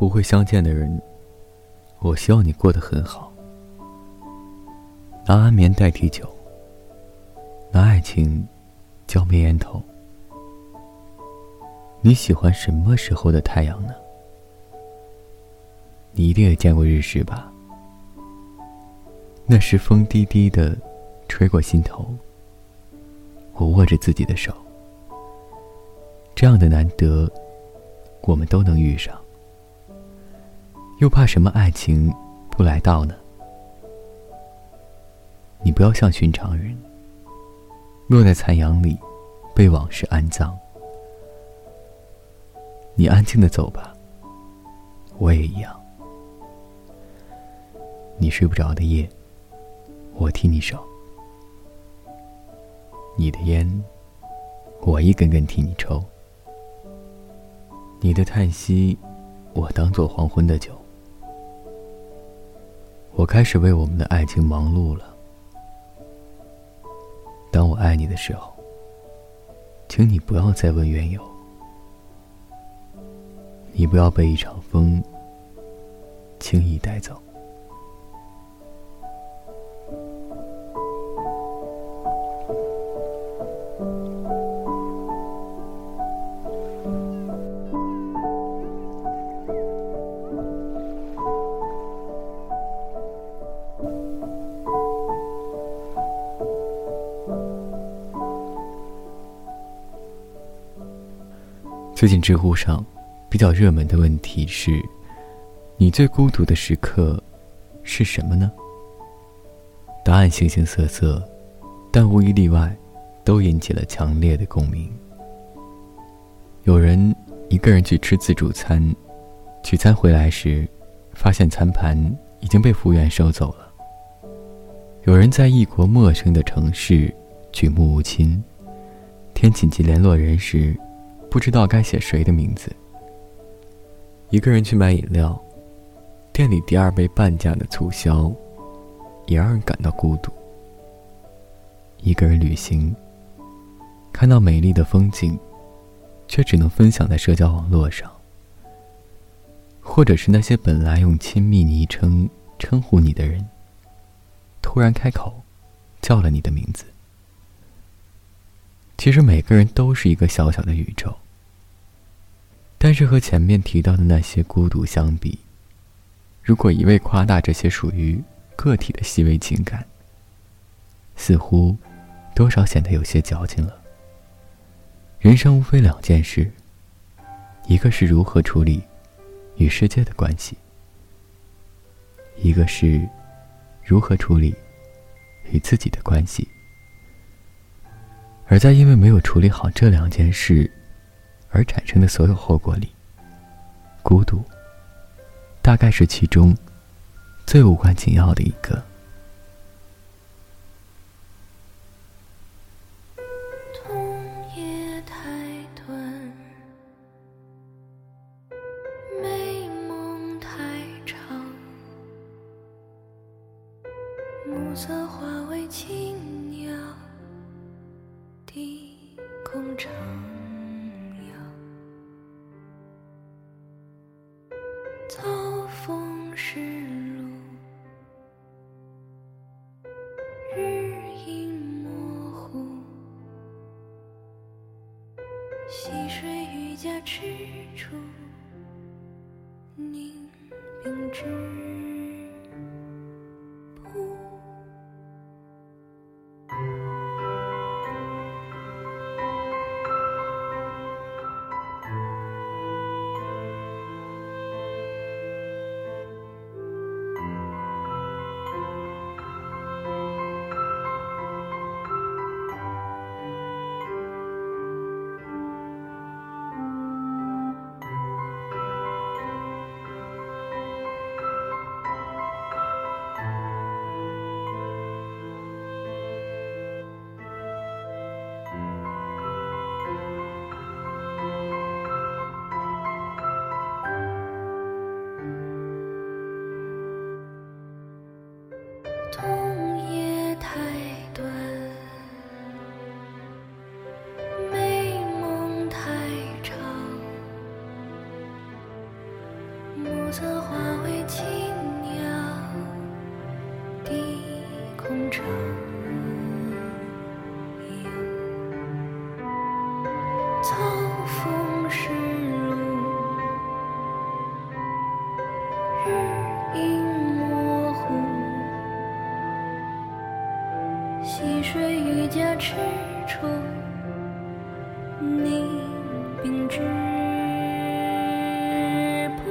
不会相见的人，我希望你过得很好。拿安眠代替酒，拿爱情浇灭烟头。你喜欢什么时候的太阳呢？你一定也见过日食吧？那时风低低的，吹过心头。我握着自己的手，这样的难得，我们都能遇上，又怕什么爱情不来到呢？你不要像寻常人，落在残阳里，被往事安葬。你安静的走吧，我也一样。你睡不着的夜，我替你守。你的烟，我一根根替你抽；你的叹息，我当做黄昏的酒。我开始为我们的爱情忙碌了。当我爱你的时候，请你不要再问缘由，你不要被一场风轻易带走。最近知乎上比较热门的问题是：你最孤独的时刻是什么呢？答案形形色色，但无一例外，都引起了强烈的共鸣。有人一个人去吃自助餐，取餐回来时，发现餐盘已经被服务员收走了。有人在异国陌生的城市举目无亲，天紧急联络人时。不知道该写谁的名字。一个人去买饮料，店里第二杯半价的促销，也让人感到孤独。一个人旅行，看到美丽的风景，却只能分享在社交网络上。或者是那些本来用亲密昵称称呼你的人，突然开口，叫了你的名字。其实每个人都是一个小小的宇宙，但是和前面提到的那些孤独相比，如果一味夸大这些属于个体的细微情感，似乎多少显得有些矫情了。人生无非两件事，一个是如何处理与世界的关系，一个是如何处理与自己的关系。而在因为没有处理好这两件事，而产生的所有后果里，孤独，大概是其中最无关紧要的一个。暮色化为青鸟。低空成冬夜太短，美梦太长，暮色化为。欲驾赤处，你秉直步，